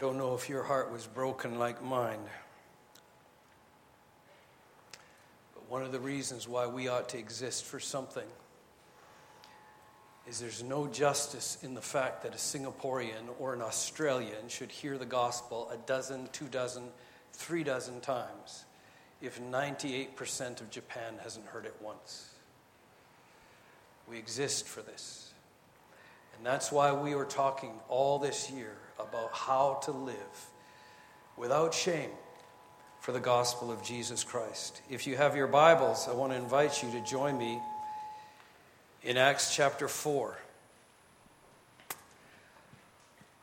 don't know if your heart was broken like mine. But one of the reasons why we ought to exist for something is there's no justice in the fact that a Singaporean or an Australian should hear the gospel a dozen, two dozen, three dozen times if 98% of Japan hasn't heard it once. We exist for this. And that's why we were talking all this year about how to live without shame for the gospel of Jesus Christ. If you have your Bibles, I want to invite you to join me in Acts chapter 4.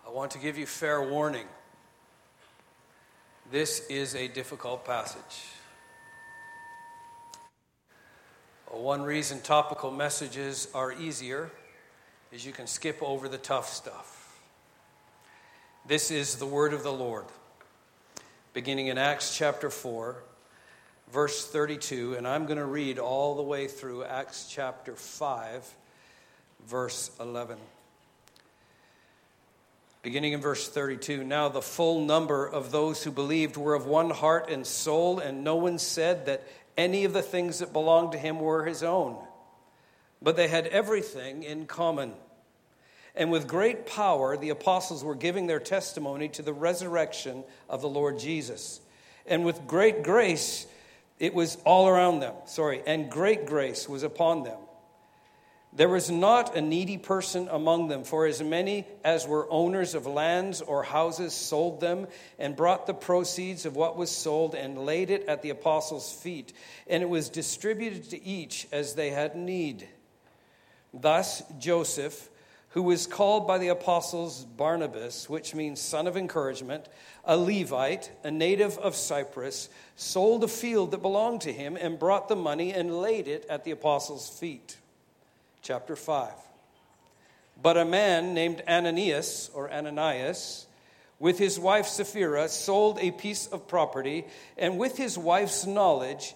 I want to give you fair warning. This is a difficult passage. One reason topical messages are easier is you can skip over the tough stuff. This is the word of the Lord. Beginning in Acts chapter 4, verse 32, and I'm going to read all the way through Acts chapter 5, verse 11. Beginning in verse 32 Now the full number of those who believed were of one heart and soul, and no one said that any of the things that belonged to him were his own, but they had everything in common. And with great power, the apostles were giving their testimony to the resurrection of the Lord Jesus. And with great grace, it was all around them. Sorry, and great grace was upon them. There was not a needy person among them, for as many as were owners of lands or houses sold them and brought the proceeds of what was sold and laid it at the apostles' feet, and it was distributed to each as they had need. Thus, Joseph, who was called by the apostles Barnabas, which means son of encouragement, a Levite, a native of Cyprus, sold a field that belonged to him and brought the money and laid it at the apostles' feet chapter 5. But a man named Ananias, or Ananias, with his wife Sapphira, sold a piece of property, and with his wife's knowledge,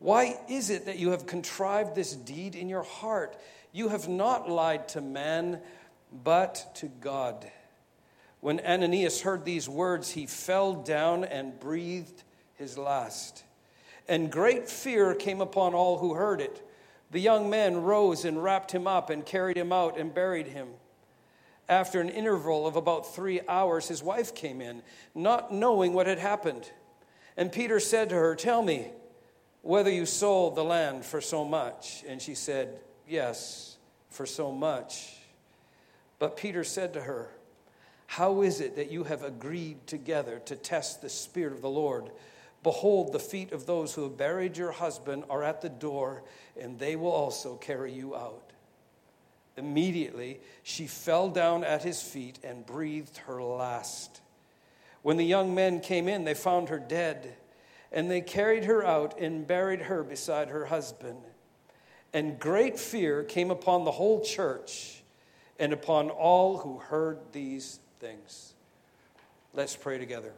Why is it that you have contrived this deed in your heart? You have not lied to man, but to God. When Ananias heard these words, he fell down and breathed his last. And great fear came upon all who heard it. The young men rose and wrapped him up and carried him out and buried him. After an interval of about three hours, his wife came in, not knowing what had happened. And Peter said to her, Tell me whether you sold the land for so much. And she said, Yes, for so much. But Peter said to her, How is it that you have agreed together to test the Spirit of the Lord? Behold, the feet of those who have buried your husband are at the door, and they will also carry you out. Immediately, she fell down at his feet and breathed her last. When the young men came in, they found her dead, and they carried her out and buried her beside her husband. And great fear came upon the whole church and upon all who heard these things. Let's pray together.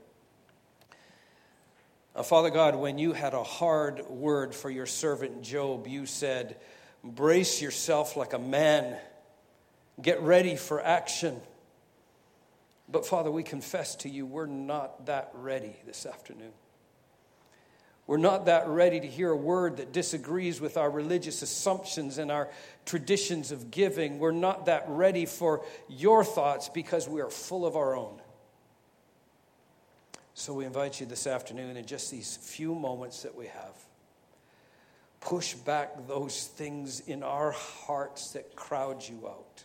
Uh, Father God, when you had a hard word for your servant Job, you said, Brace yourself like a man, get ready for action. But Father, we confess to you, we're not that ready this afternoon. We're not that ready to hear a word that disagrees with our religious assumptions and our traditions of giving. We're not that ready for your thoughts because we are full of our own. So we invite you this afternoon in just these few moments that we have. Push back those things in our hearts that crowd you out.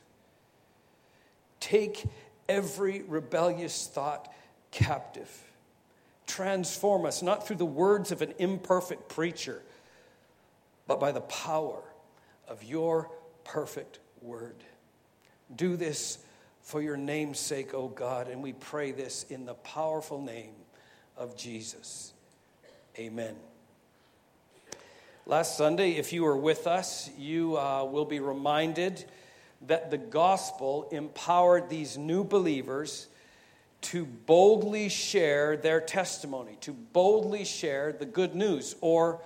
Take every rebellious thought captive. Transform us, not through the words of an imperfect preacher, but by the power of your perfect word. Do this for your name's sake, O God. And we pray this in the powerful name of Jesus. Amen. Last Sunday, if you were with us, you uh, will be reminded that the gospel empowered these new believers to boldly share their testimony, to boldly share the good news or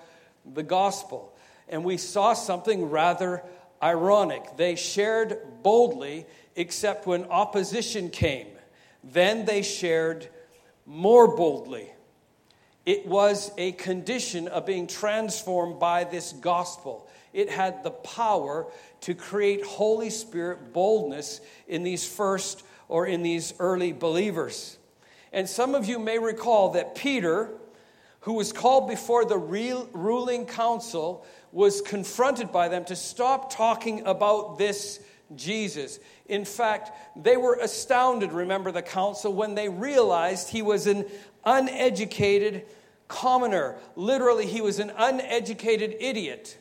the gospel. And we saw something rather ironic. They shared boldly, except when opposition came. Then they shared more boldly. It was a condition of being transformed by this gospel. It had the power to create Holy Spirit boldness in these first or in these early believers. And some of you may recall that Peter, who was called before the ruling council, was confronted by them to stop talking about this Jesus. In fact, they were astounded, remember the council, when they realized he was an uneducated commoner. Literally, he was an uneducated idiot.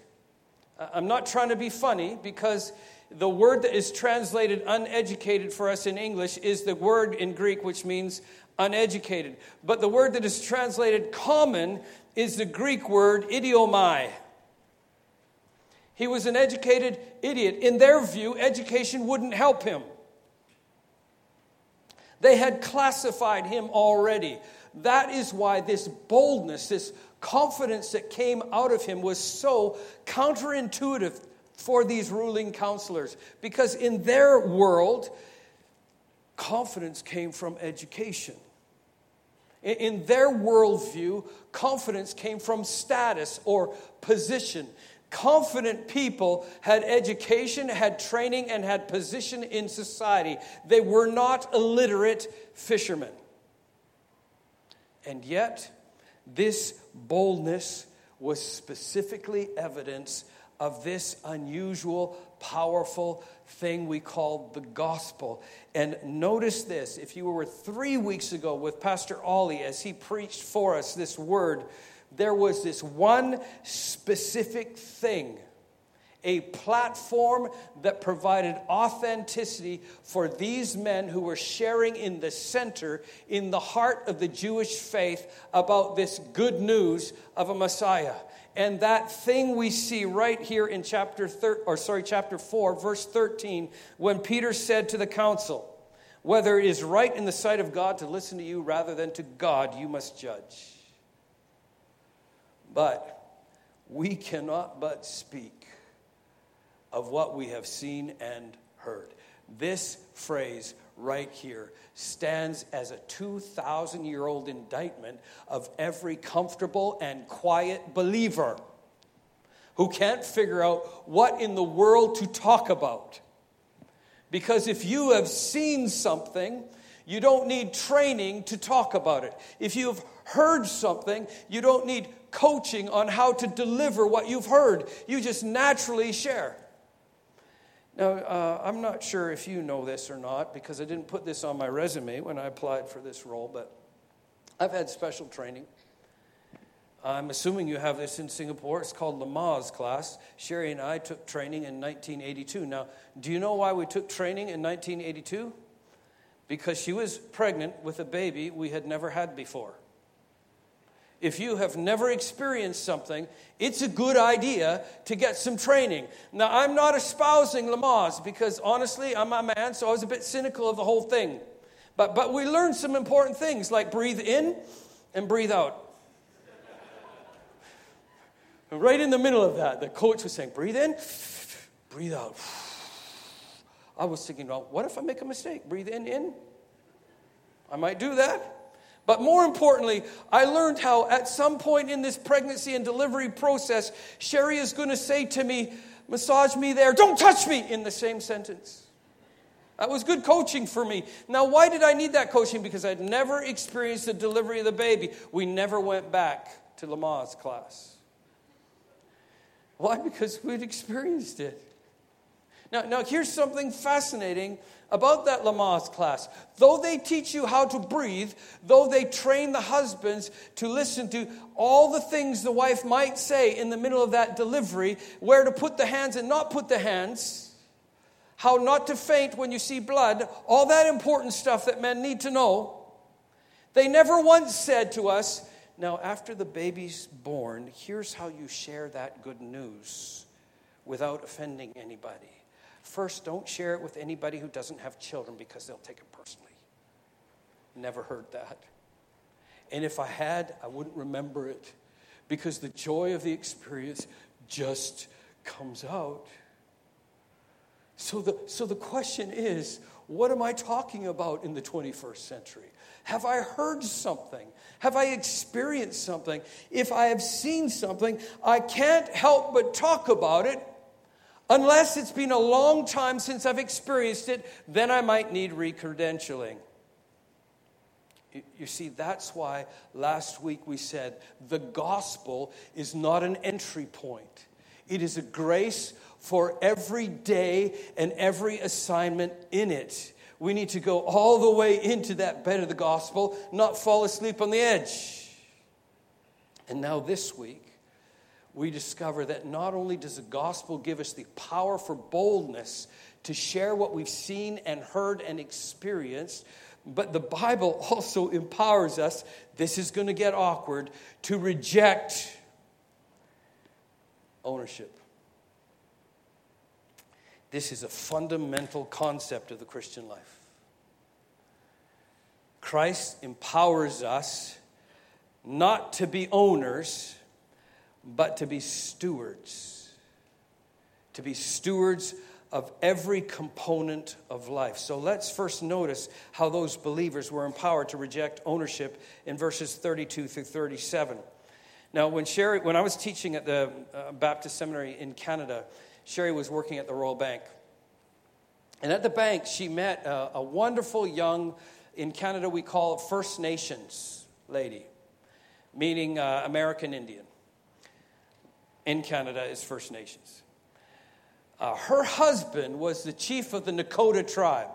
I'm not trying to be funny because the word that is translated uneducated for us in English is the word in Greek which means uneducated. But the word that is translated common is the Greek word idiomai. He was an educated idiot. In their view, education wouldn't help him. They had classified him already. That is why this boldness, this confidence that came out of him was so counterintuitive for these ruling counselors. Because in their world, confidence came from education. In their worldview, confidence came from status or position. Confident people had education, had training, and had position in society. They were not illiterate fishermen. And yet, this boldness was specifically evidence of this unusual, powerful thing we call the gospel. And notice this if you were three weeks ago with Pastor Ollie as he preached for us this word, there was this one specific thing a platform that provided authenticity for these men who were sharing in the center, in the heart of the Jewish faith, about this good news of a Messiah. And that thing we see right here in chapter thir- or sorry, chapter 4, verse 13, when Peter said to the council, Whether it is right in the sight of God to listen to you rather than to God, you must judge. But we cannot but speak of what we have seen and heard. This phrase right here stands as a 2,000 year old indictment of every comfortable and quiet believer who can't figure out what in the world to talk about. Because if you have seen something, you don't need training to talk about it. If you have heard something, you don't need coaching on how to deliver what you've heard. You just naturally share. Now, uh, I'm not sure if you know this or not because I didn't put this on my resume when I applied for this role, but I've had special training. I'm assuming you have this in Singapore. It's called Lamaze class. Sherry and I took training in 1982. Now, do you know why we took training in 1982? Because she was pregnant with a baby we had never had before if you have never experienced something, it's a good idea to get some training. Now, I'm not espousing Lamaze because honestly, I'm a man, so I was a bit cynical of the whole thing. But, but we learned some important things like breathe in and breathe out. right in the middle of that, the coach was saying, breathe in, breathe out. I was thinking, well, what if I make a mistake? Breathe in, in. I might do that. But more importantly, I learned how at some point in this pregnancy and delivery process, Sherry is going to say to me, massage me there, don't touch me, in the same sentence. That was good coaching for me. Now, why did I need that coaching? Because I'd never experienced the delivery of the baby. We never went back to Lamaze class. Why? Because we'd experienced it. Now, now here's something fascinating about that Lamaze class. Though they teach you how to breathe, though they train the husbands to listen to all the things the wife might say in the middle of that delivery, where to put the hands and not put the hands, how not to faint when you see blood, all that important stuff that men need to know, They never once said to us, Now, after the baby's born, here's how you share that good news without offending anybody. First, don't share it with anybody who doesn't have children because they'll take it personally. Never heard that. And if I had, I wouldn't remember it because the joy of the experience just comes out. So the, so the question is what am I talking about in the 21st century? Have I heard something? Have I experienced something? If I have seen something, I can't help but talk about it. Unless it's been a long time since I've experienced it, then I might need recredentialing. You see, that's why last week we said the gospel is not an entry point. It is a grace for every day and every assignment in it. We need to go all the way into that bed of the gospel, not fall asleep on the edge. And now this week, we discover that not only does the gospel give us the power for boldness to share what we've seen and heard and experienced, but the Bible also empowers us, this is going to get awkward, to reject ownership. This is a fundamental concept of the Christian life. Christ empowers us not to be owners, but to be stewards. To be stewards of every component of life. So let's first notice how those believers were empowered to reject ownership in verses 32 through 37. Now, when Sherry, when I was teaching at the uh, Baptist Seminary in Canada, Sherry was working at the Royal Bank. And at the bank, she met a, a wonderful young, in Canada, we call it First Nations lady, meaning uh, American Indian. In Canada is First Nations. Uh, her husband was the chief of the Nakota tribe.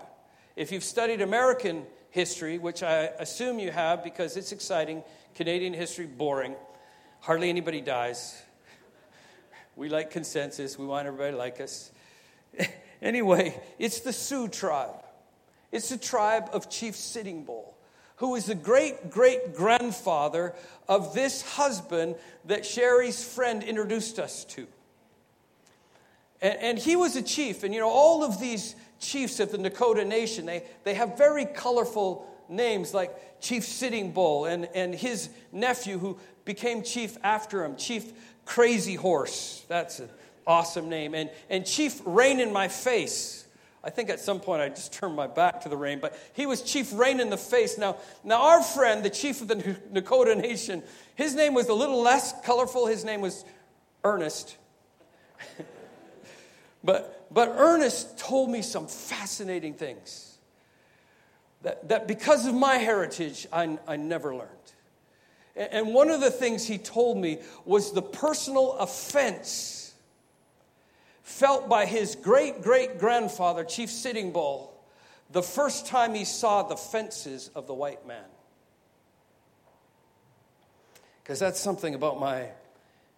If you've studied American history, which I assume you have because it's exciting, Canadian history, boring. Hardly anybody dies. We like consensus, we want everybody to like us. anyway, it's the Sioux tribe. It's the tribe of Chief Sitting Bull, who is the great great grandfather of this husband that Sherry's friend introduced us to. And, and he was a chief. And you know, all of these chiefs of the Nakota Nation, they, they have very colorful names like Chief Sitting Bull and, and his nephew who became chief after him, Chief Crazy Horse. That's an awesome name. And, and Chief Rain in My Face. I think at some point I just turned my back to the rain, but he was Chief Rain in the Face. Now, now our friend, the chief of the Nakota Nation, his name was a little less colorful. His name was Ernest. But, but Ernest told me some fascinating things that, that because of my heritage, I, I never learned. And one of the things he told me was the personal offense felt by his great great grandfather, Chief Sitting Bull, the first time he saw the fences of the white man. Because that's something about my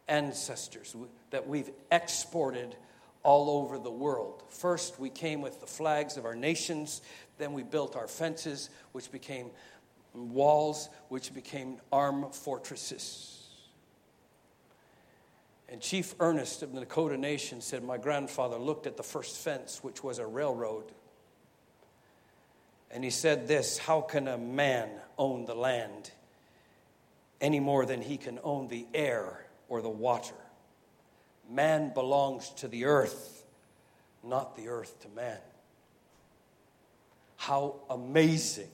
ancestors that we've exported all over the world. First, we came with the flags of our nations, then we built our fences, which became walls, which became armed fortresses. And Chief Ernest of the Dakota Nation said, My grandfather looked at the first fence, which was a railroad. And he said this How can a man own the land any more than he can own the air or the water? Man belongs to the earth, not the earth to man. How amazing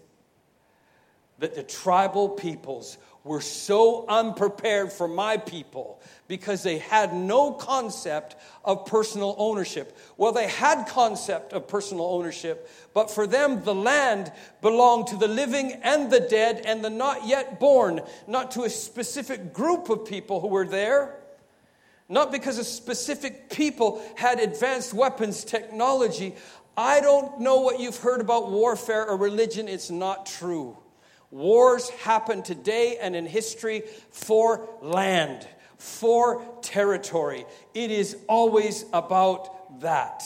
that the tribal peoples were so unprepared for my people because they had no concept of personal ownership. Well, they had concept of personal ownership, but for them the land belonged to the living and the dead and the not yet born, not to a specific group of people who were there. Not because a specific people had advanced weapons technology. I don't know what you've heard about warfare or religion. It's not true. Wars happen today and in history for land, for territory. It is always about that.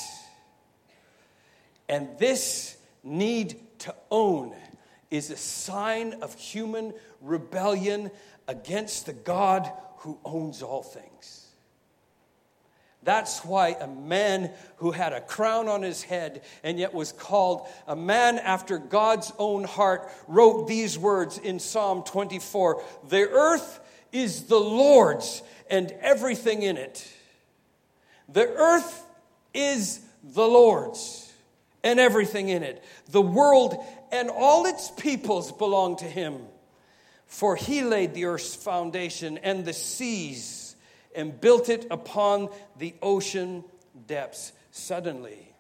And this need to own is a sign of human rebellion against the God who owns all things. That's why a man who had a crown on his head and yet was called a man after God's own heart wrote these words in Psalm 24 The earth is the Lord's and everything in it. The earth is the Lord's and everything in it. The world and all its peoples belong to him. For he laid the earth's foundation and the seas and built it upon the ocean depths. Suddenly,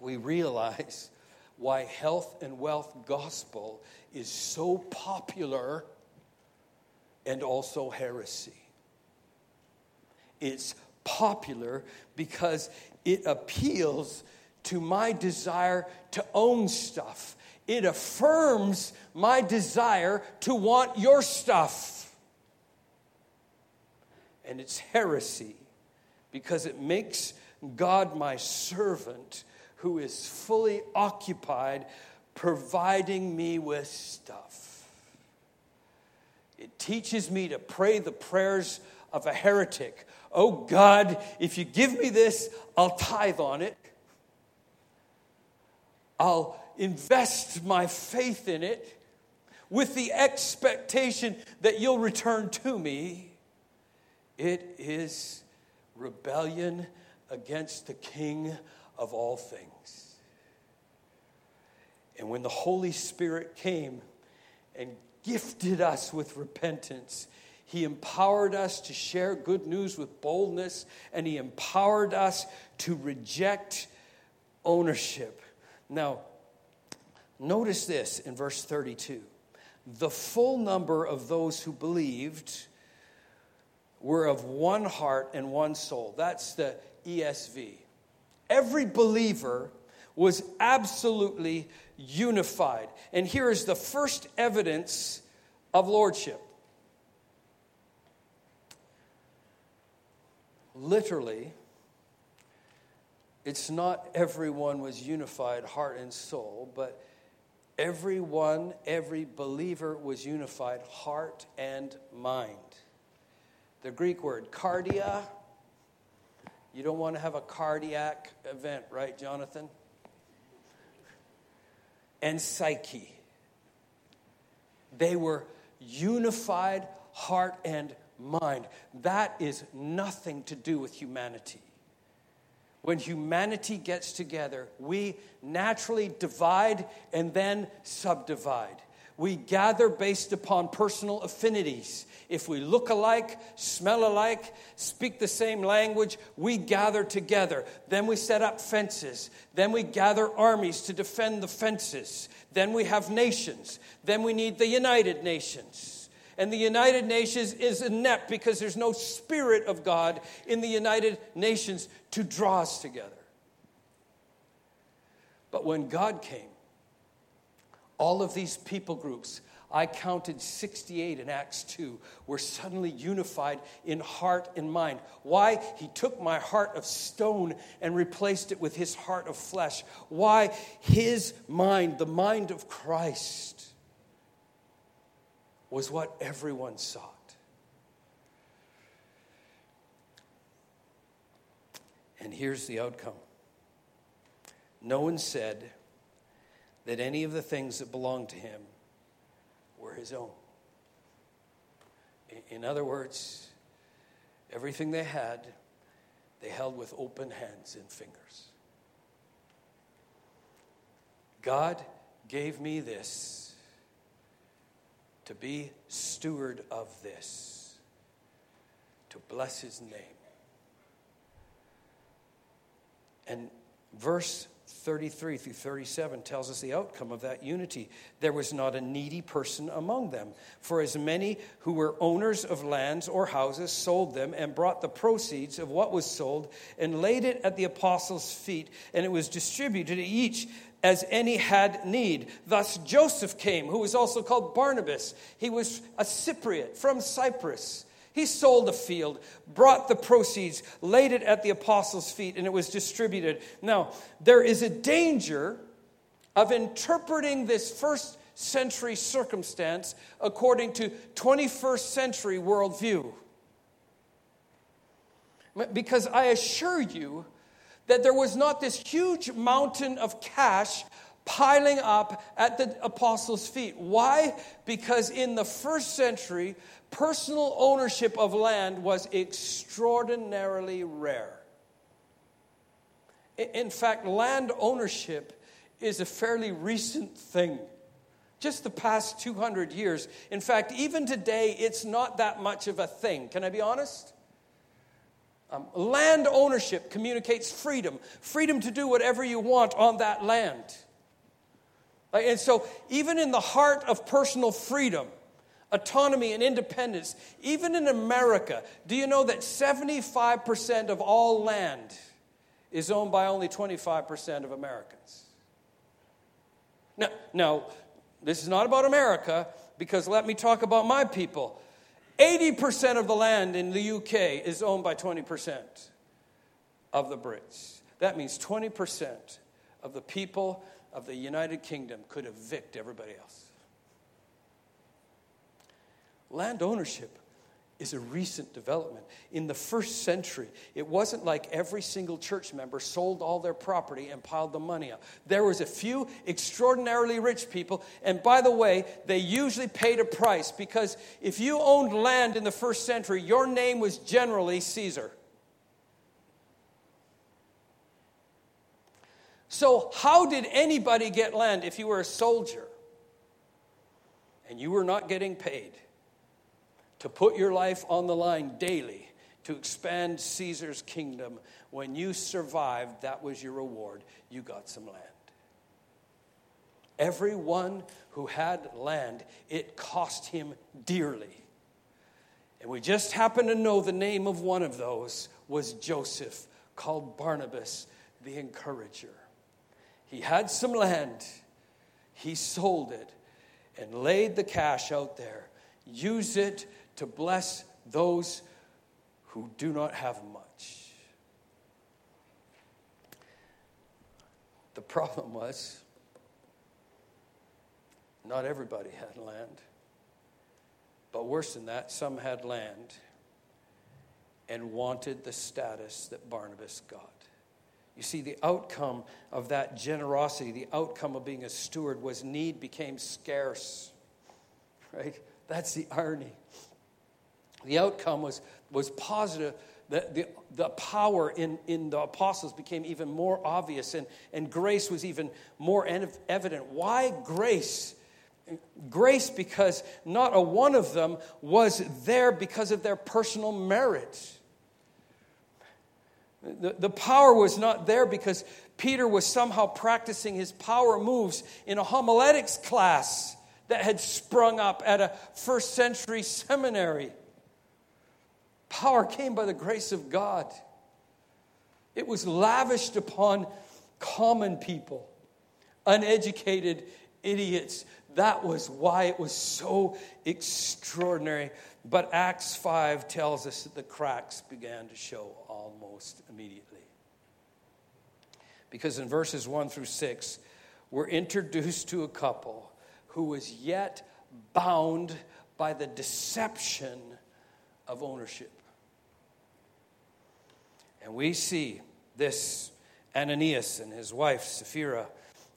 we realize why health and wealth gospel is so popular and also heresy. It's popular because it appeals to my desire to own stuff. It affirms my desire to want your stuff. And it's heresy because it makes God my servant who is fully occupied providing me with stuff. It teaches me to pray the prayers of a heretic. Oh God, if you give me this, I'll tithe on it. I'll invest my faith in it with the expectation that you'll return to me. It is rebellion against the King of all things. And when the Holy Spirit came and gifted us with repentance, He empowered us to share good news with boldness, and He empowered us to reject ownership. Now, notice this in verse 32 the full number of those who believed were of one heart and one soul. That's the ESV. Every believer was absolutely unified. And here is the first evidence of lordship. Literally, it's not everyone was unified heart and soul, but everyone, every believer was unified heart and mind. The Greek word cardia, you don't want to have a cardiac event, right, Jonathan? And psyche. They were unified heart and mind. That is nothing to do with humanity when humanity gets together, we naturally divide and then subdivide. We gather based upon personal affinities. If we look alike, smell alike, speak the same language, we gather together. Then we set up fences. Then we gather armies to defend the fences. Then we have nations. Then we need the United Nations. And the United Nations is inept because there's no Spirit of God in the United Nations to draw us together. But when God came, all of these people groups, I counted 68 in Acts 2, were suddenly unified in heart and mind. Why? He took my heart of stone and replaced it with his heart of flesh. Why? His mind, the mind of Christ was what everyone sought. And here's the outcome no one said that any of the things that belonged to him were his own. In other words, everything they had, they held with open hands and fingers. God gave me this to be steward of this, to bless his name. And verse 33 through 37 tells us the outcome of that unity. There was not a needy person among them. For as many who were owners of lands or houses sold them and brought the proceeds of what was sold and laid it at the apostles' feet, and it was distributed to each as any had need. Thus Joseph came, who was also called Barnabas. He was a Cypriot from Cyprus. He sold a field, brought the proceeds, laid it at the apostles' feet, and it was distributed. Now, there is a danger of interpreting this first century circumstance according to 21st century worldview. Because I assure you that there was not this huge mountain of cash piling up at the apostles' feet. Why? Because in the first century, personal ownership of land was extraordinarily rare. In fact, land ownership is a fairly recent thing. Just the past 200 years. In fact, even today, it's not that much of a thing. Can I be honest? Um, land ownership communicates freedom freedom to do whatever you want on that land. And so, even in the heart of personal freedom, autonomy, and independence, even in America, do you know that 75% of all land is owned by only 25% of Americans? Now, now, this is not about America, because let me talk about my people. 80% of the land in the UK is owned by 20% of the Brits. That means 20% of the people of the United Kingdom could evict everybody else. Land ownership is a recent development. In the first century, it wasn't like every single church member sold all their property and piled the money up. There was a few extraordinarily rich people, and by the way, they usually paid a price because if you owned land in the first century, your name was generally Caesar. So, how did anybody get land if you were a soldier and you were not getting paid? to put your life on the line daily to expand Caesar's kingdom. When you survived, that was your reward. You got some land. Everyone who had land, it cost him dearly. And we just happen to know the name of one of those was Joseph, called Barnabas the Encourager. He had some land, he sold it and laid the cash out there. Use it to bless those who do not have much. The problem was not everybody had land. But worse than that, some had land and wanted the status that Barnabas got. You see, the outcome of that generosity, the outcome of being a steward, was need became scarce. Right? That's the irony. The outcome was, was positive. The, the, the power in, in the apostles became even more obvious, and, and grace was even more evident. Why grace? Grace, because not a one of them was there because of their personal merit. The, the power was not there because Peter was somehow practicing his power moves in a homiletics class that had sprung up at a first century seminary. Power came by the grace of God. It was lavished upon common people, uneducated idiots. That was why it was so extraordinary. But Acts 5 tells us that the cracks began to show almost immediately. Because in verses 1 through 6, we're introduced to a couple who was yet bound by the deception of ownership. And we see this Ananias and his wife Sapphira,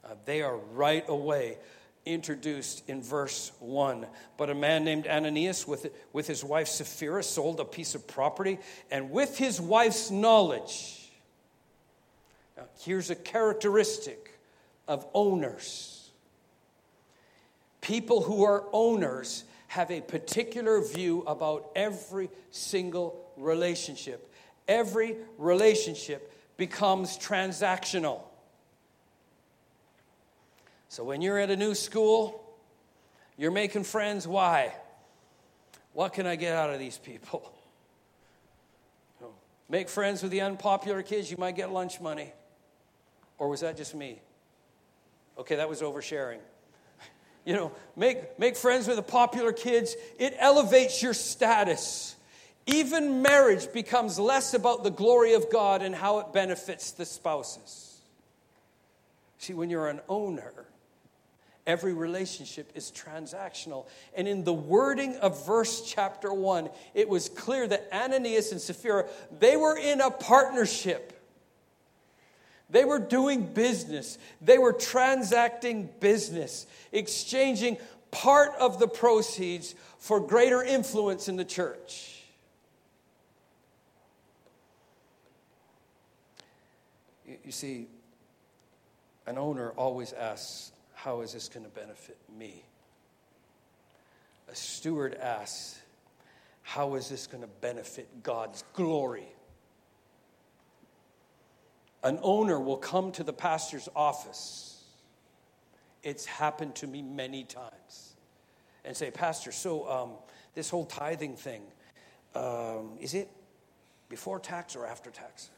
uh, they are right away introduced in verse 1. But a man named Ananias with, with his wife Sapphira sold a piece of property, and with his wife's knowledge. Now, here's a characteristic of owners people who are owners have a particular view about every single relationship every relationship becomes transactional. So when you're at a new school, you're making friends. Why? What can I get out of these people? Make friends with the unpopular kids, you might get lunch money. Or was that just me? Okay, that was oversharing. You know, make, make friends with the popular kids, it elevates your status. Even marriage becomes less about the glory of God and how it benefits the spouses. See, when you're an owner, Every relationship is transactional. And in the wording of verse chapter 1, it was clear that Ananias and Sapphira, they were in a partnership. They were doing business. They were transacting business, exchanging part of the proceeds for greater influence in the church. You see, an owner always asks, How is this going to benefit me? A steward asks, How is this going to benefit God's glory? An owner will come to the pastor's office. It's happened to me many times. And say, Pastor, so um, this whole tithing thing, um, is it before tax or after tax?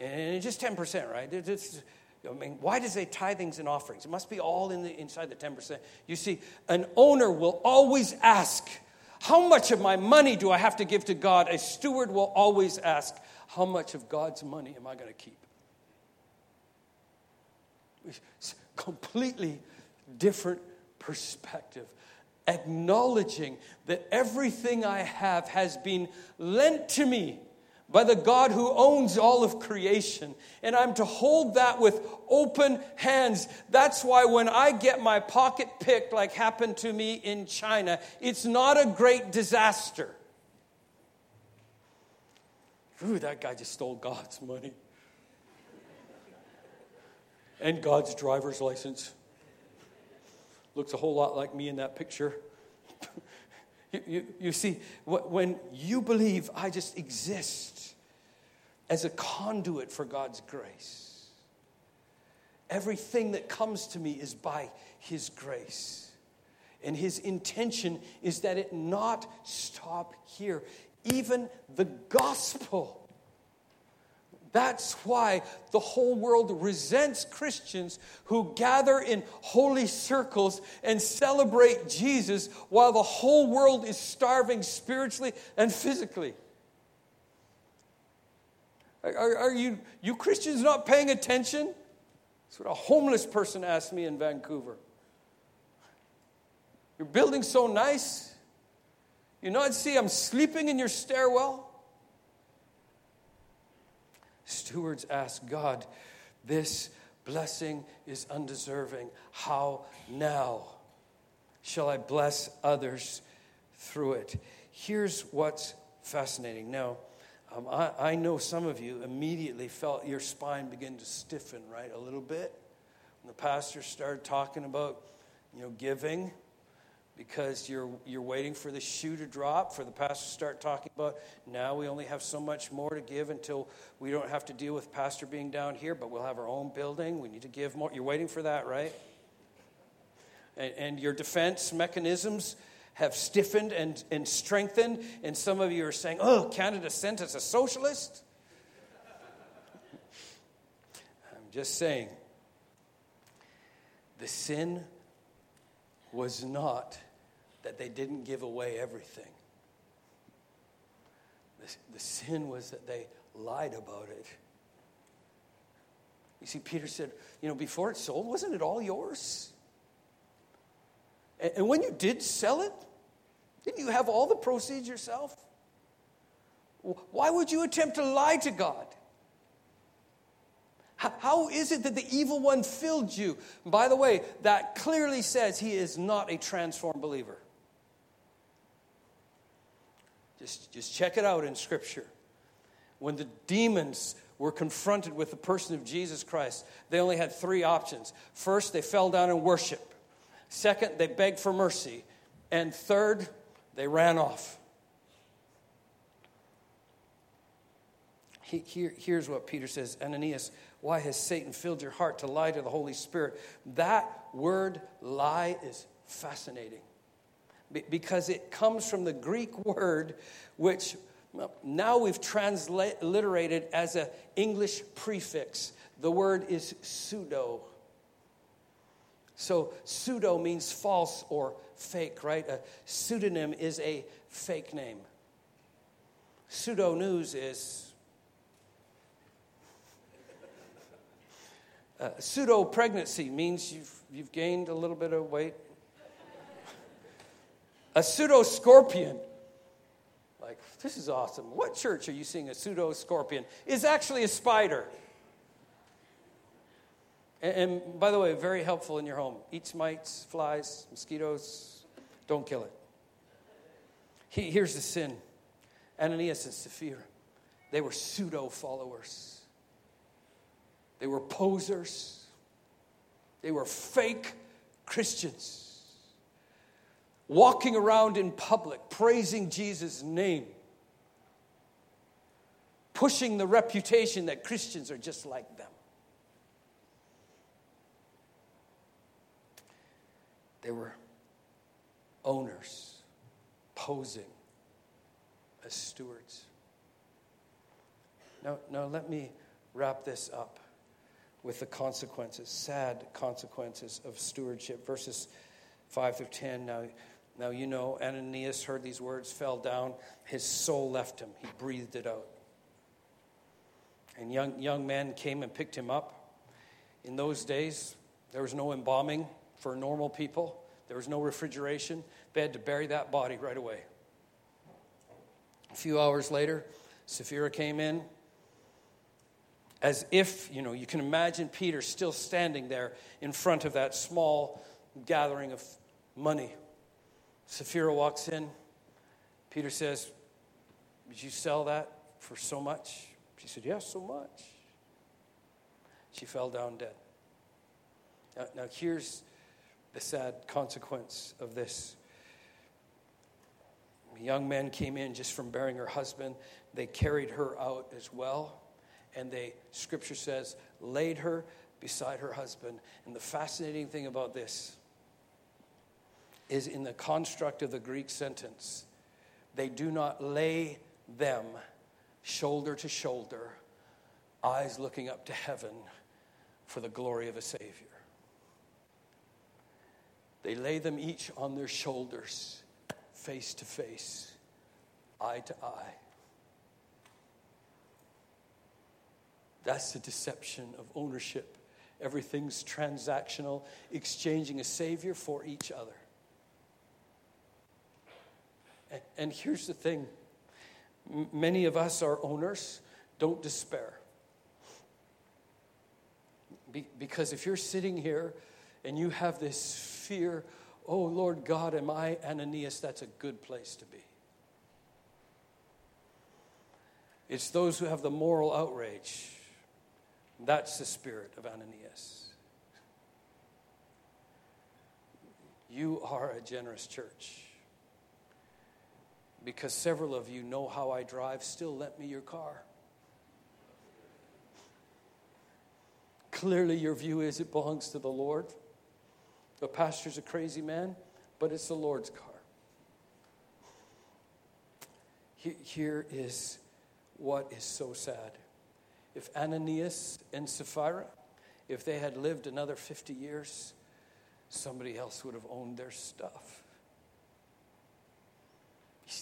And it's just 10%, right? It's, I mean, why does they tithings and offerings? It must be all in the, inside the 10%. You see, an owner will always ask, How much of my money do I have to give to God? A steward will always ask, How much of God's money am I going to keep? It's completely different perspective. Acknowledging that everything I have has been lent to me by the God who owns all of creation. And I'm to hold that with open hands. That's why when I get my pocket picked, like happened to me in China, it's not a great disaster. Ooh, that guy just stole God's money and God's driver's license. Looks a whole lot like me in that picture. You, you, you, see, when you believe I just exist as a conduit for God's grace, everything that comes to me is by His grace. And His intention is that it not stop here. Even the gospel that's why the whole world resents Christians who gather in holy circles and celebrate Jesus while the whole world is starving spiritually and physically. Are, are you, you Christians not paying attention? That's what a homeless person asked me in Vancouver. Your building's so nice. You not see I'm sleeping in your stairwell? Stewards ask God, This blessing is undeserving. How now shall I bless others through it? Here's what's fascinating. Now, um, I, I know some of you immediately felt your spine begin to stiffen, right? A little bit. When the pastor started talking about, you know, giving because you're, you're waiting for the shoe to drop, for the pastor to start talking about now we only have so much more to give until we don't have to deal with pastor being down here, but we'll have our own building. We need to give more. You're waiting for that, right? And, and your defense mechanisms have stiffened and, and strengthened, and some of you are saying, oh, Canada sent us a socialist? I'm just saying, the sin was not that they didn't give away everything. The, the sin was that they lied about it. You see, Peter said, you know, before it sold, wasn't it all yours? And, and when you did sell it, didn't you have all the proceeds yourself? Why would you attempt to lie to God? How is it that the evil one filled you? By the way, that clearly says he is not a transformed believer. Just, just check it out in Scripture. When the demons were confronted with the person of Jesus Christ, they only had three options. First, they fell down in worship. Second, they begged for mercy. And third, they ran off. He, here, here's what Peter says Ananias, why has Satan filled your heart to lie to the Holy Spirit? That word lie is fascinating because it comes from the Greek word which now we've transliterated as an English prefix. The word is pseudo. So, pseudo means false or fake, right? A pseudonym is a fake name. Pseudo news is Uh, pseudo pregnancy means you've, you've gained a little bit of weight. A pseudo scorpion, like, this is awesome. What church are you seeing a pseudo scorpion? Is actually a spider. And, and by the way, very helpful in your home. Eats mites, flies, mosquitoes. Don't kill it. He, here's the sin Ananias and Sapphira, they were pseudo followers, they were posers, they were fake Christians. Walking around in public, praising Jesus' name, pushing the reputation that Christians are just like them. They were owners posing as stewards. Now, now let me wrap this up with the consequences, sad consequences of stewardship. Verses 5 through 10. Now, now you know, Ananias heard these words, fell down, his soul left him. He breathed it out. And young, young men came and picked him up. In those days, there was no embalming for normal people. There was no refrigeration. They had to bury that body right away. A few hours later, Sapphira came in as if, you know, you can imagine Peter still standing there in front of that small gathering of money. Sapphira walks in. Peter says, Did you sell that for so much? She said, Yes, yeah, so much. She fell down dead. Now, now here's the sad consequence of this. Young men came in just from burying her husband. They carried her out as well. And they, scripture says, laid her beside her husband. And the fascinating thing about this is in the construct of the Greek sentence, they do not lay them shoulder to shoulder, eyes looking up to heaven for the glory of a Savior. They lay them each on their shoulders, face to face, eye to eye. That's the deception of ownership. Everything's transactional, exchanging a Savior for each other. And here's the thing many of us are owners. Don't despair. because if you're sitting here and you have this fear, oh Lord God, am I Ananias? That's a good place to be. It's those who have the moral outrage. That's the spirit of Ananias. You are a generous church. Because several of you know how I drive, still let me your car. Clearly, your view is it belongs to the Lord. The pastor's a crazy man, but it's the Lord's car. Here is what is so sad. If Ananias and Sapphira, if they had lived another 50 years, somebody else would have owned their stuff.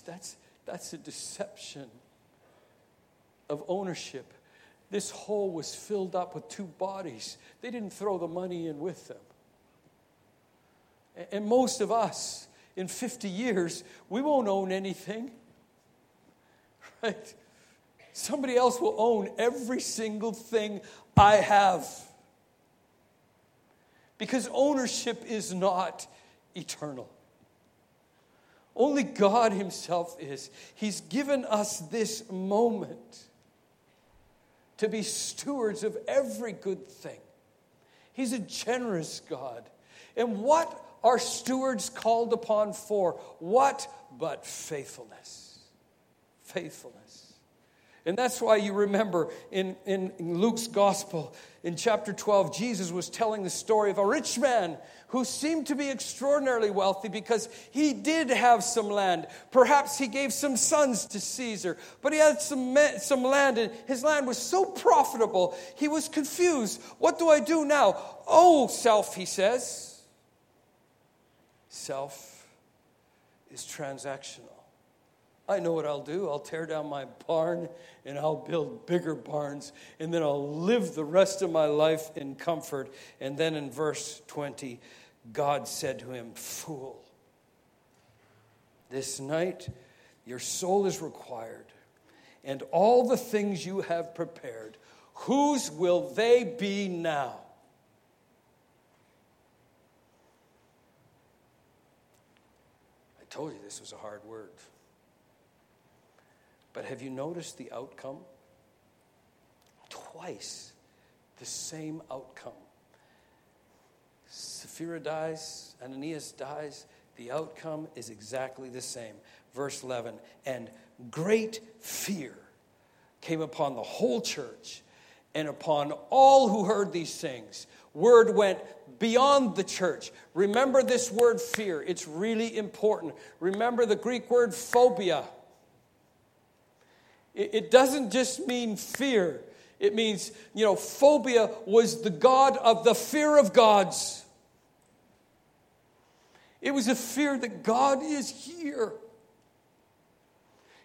That's, that's a deception of ownership. This hole was filled up with two bodies. They didn't throw the money in with them. And most of us, in 50 years, we won't own anything. Right? Somebody else will own every single thing I have. Because ownership is not eternal. Only God Himself is. He's given us this moment to be stewards of every good thing. He's a generous God. And what are stewards called upon for? What but faithfulness? Faithfulness. And that's why you remember in, in, Luke's gospel, in chapter 12, Jesus was telling the story of a rich man who seemed to be extraordinarily wealthy because he did have some land. Perhaps he gave some sons to Caesar, but he had some, some land, and his land was so profitable, he was confused. What do I do now? Oh, self, he says. Self is transactional. I know what I'll do. I'll tear down my barn and I'll build bigger barns, and then I'll live the rest of my life in comfort. And then in verse 20, God said to him, Fool, this night your soul is required, and all the things you have prepared, whose will they be now? I told you this was a hard word. But have you noticed the outcome? Twice the same outcome. Sapphira dies, Ananias dies. The outcome is exactly the same. Verse 11 And great fear came upon the whole church and upon all who heard these things. Word went beyond the church. Remember this word fear, it's really important. Remember the Greek word phobia. It doesn't just mean fear. It means, you know, phobia was the God of the fear of gods. It was a fear that God is here.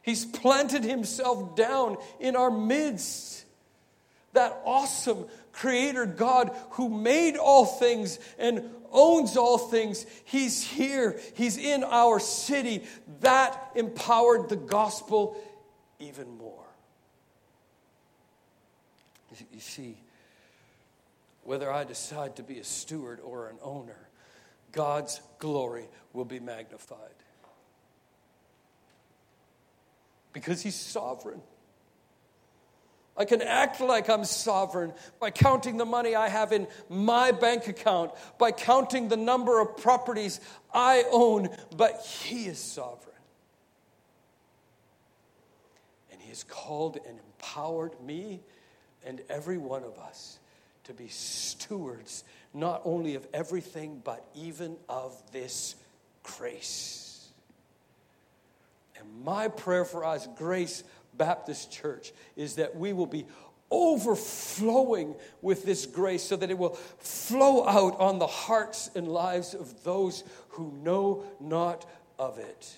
He's planted himself down in our midst. That awesome creator God who made all things and owns all things. He's here. He's in our city. That empowered the gospel even more. You see, whether I decide to be a steward or an owner, God's glory will be magnified. Because He's sovereign. I can act like I'm sovereign by counting the money I have in my bank account, by counting the number of properties I own, but He is sovereign. Has called and empowered me and every one of us to be stewards not only of everything, but even of this grace. And my prayer for us, Grace Baptist Church, is that we will be overflowing with this grace so that it will flow out on the hearts and lives of those who know not of it.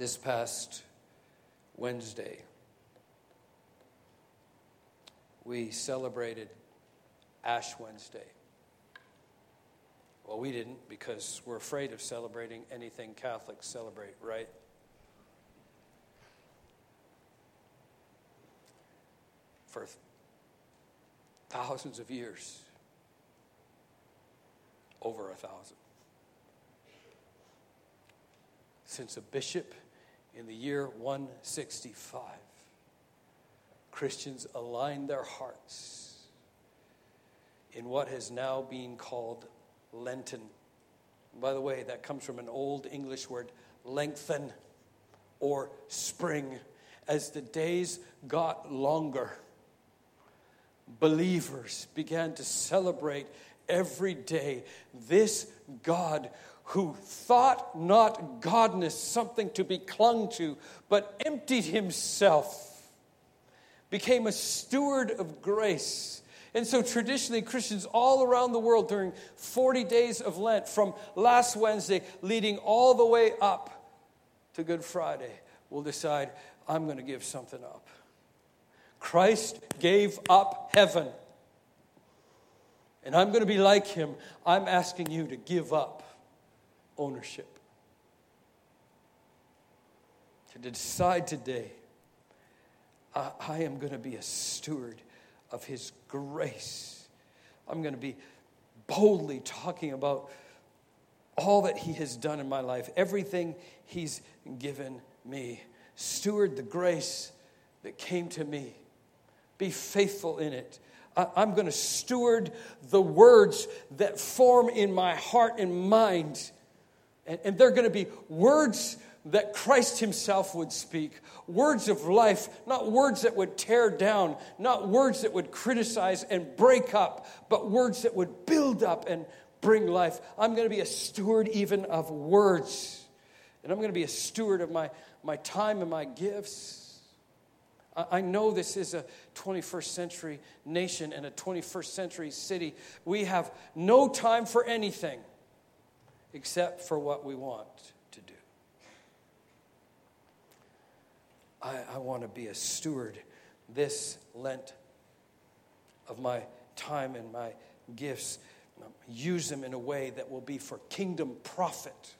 This past Wednesday, we celebrated Ash Wednesday. Well, we didn't because we're afraid of celebrating anything Catholics celebrate, right? For thousands of years, over a thousand. Since a bishop in the year 165, Christians aligned their hearts in what has now been called Lenten. by the way, that comes from an old English word, lengthen or spring. As the days got longer, believers began to celebrate every day this God who thought not godness something to be clung to, but emptied himself, became a steward of grace. And so, traditionally, Christians all around the world during 40 days of Lent, from last Wednesday leading all the way up to Good Friday, will decide, I'm going to give something up. Christ gave up heaven. And I'm going to be like him. I'm asking you to give up ownership. To decide today, I, I am going to be a steward of His grace. I'm going to be boldly talking about all that He has done in my life, everything He's given me. Steward the grace that came to me. Be faithful in it. I'm going to steward the words that form in my heart and mind and, and they're going to be words that Christ Himself would speak words of life, not words that would tear down, not words that would criticize and break up, but words that would build up and bring life. I'm going to be a steward even of words, and I'm going to be a steward of my, my time and my gifts. I know this is a 21st century nation and a 21st century city. We have no time for anything except for what we want to do. I, I want to be a steward this Lent of my time and my gifts. Use them in a way that will be for kingdom profit,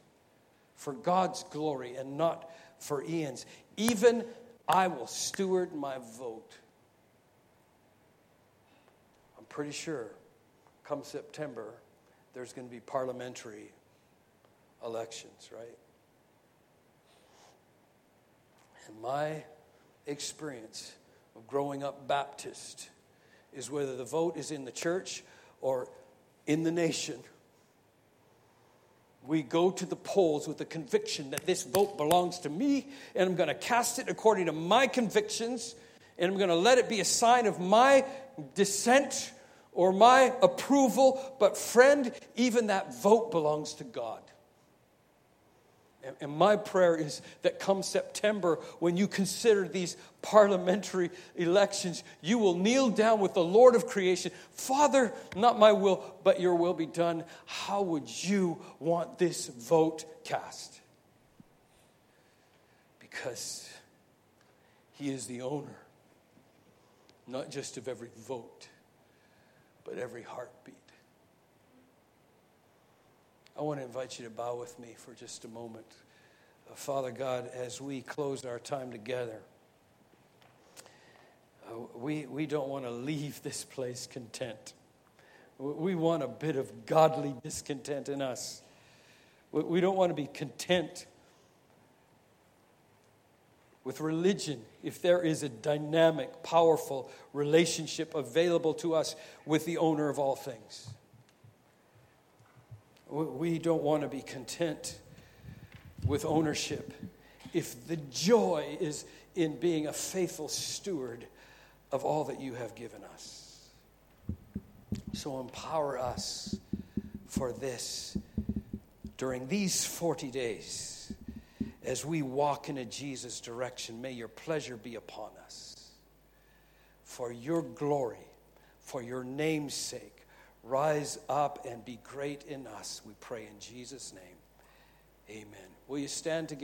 for God's glory, and not for Ian's. Even I will steward my vote. I'm pretty sure come September, there's going to be parliamentary elections, right? And my experience of growing up Baptist is whether the vote is in the church or in the nation. We go to the polls with the conviction that this vote belongs to me, and I'm going to cast it according to my convictions, and I'm going to let it be a sign of my dissent or my approval. But, friend, even that vote belongs to God. And my prayer is that come September, when you consider these parliamentary elections, you will kneel down with the Lord of creation. Father, not my will, but your will be done. How would you want this vote cast? Because he is the owner, not just of every vote, but every heartbeat. I want to invite you to bow with me for just a moment. Uh, Father God, as we close our time together, uh, we, we don't want to leave this place content. We want a bit of godly discontent in us. We don't want to be content with religion if there is a dynamic, powerful relationship available to us with the owner of all things. We don't want to be content with ownership if the joy is in being a faithful steward of all that you have given us. So empower us for this during these 40 days as we walk in a Jesus direction. May your pleasure be upon us. For your glory, for your name's sake, Rise up and be great in us, we pray in Jesus' name. Amen. Will you stand together?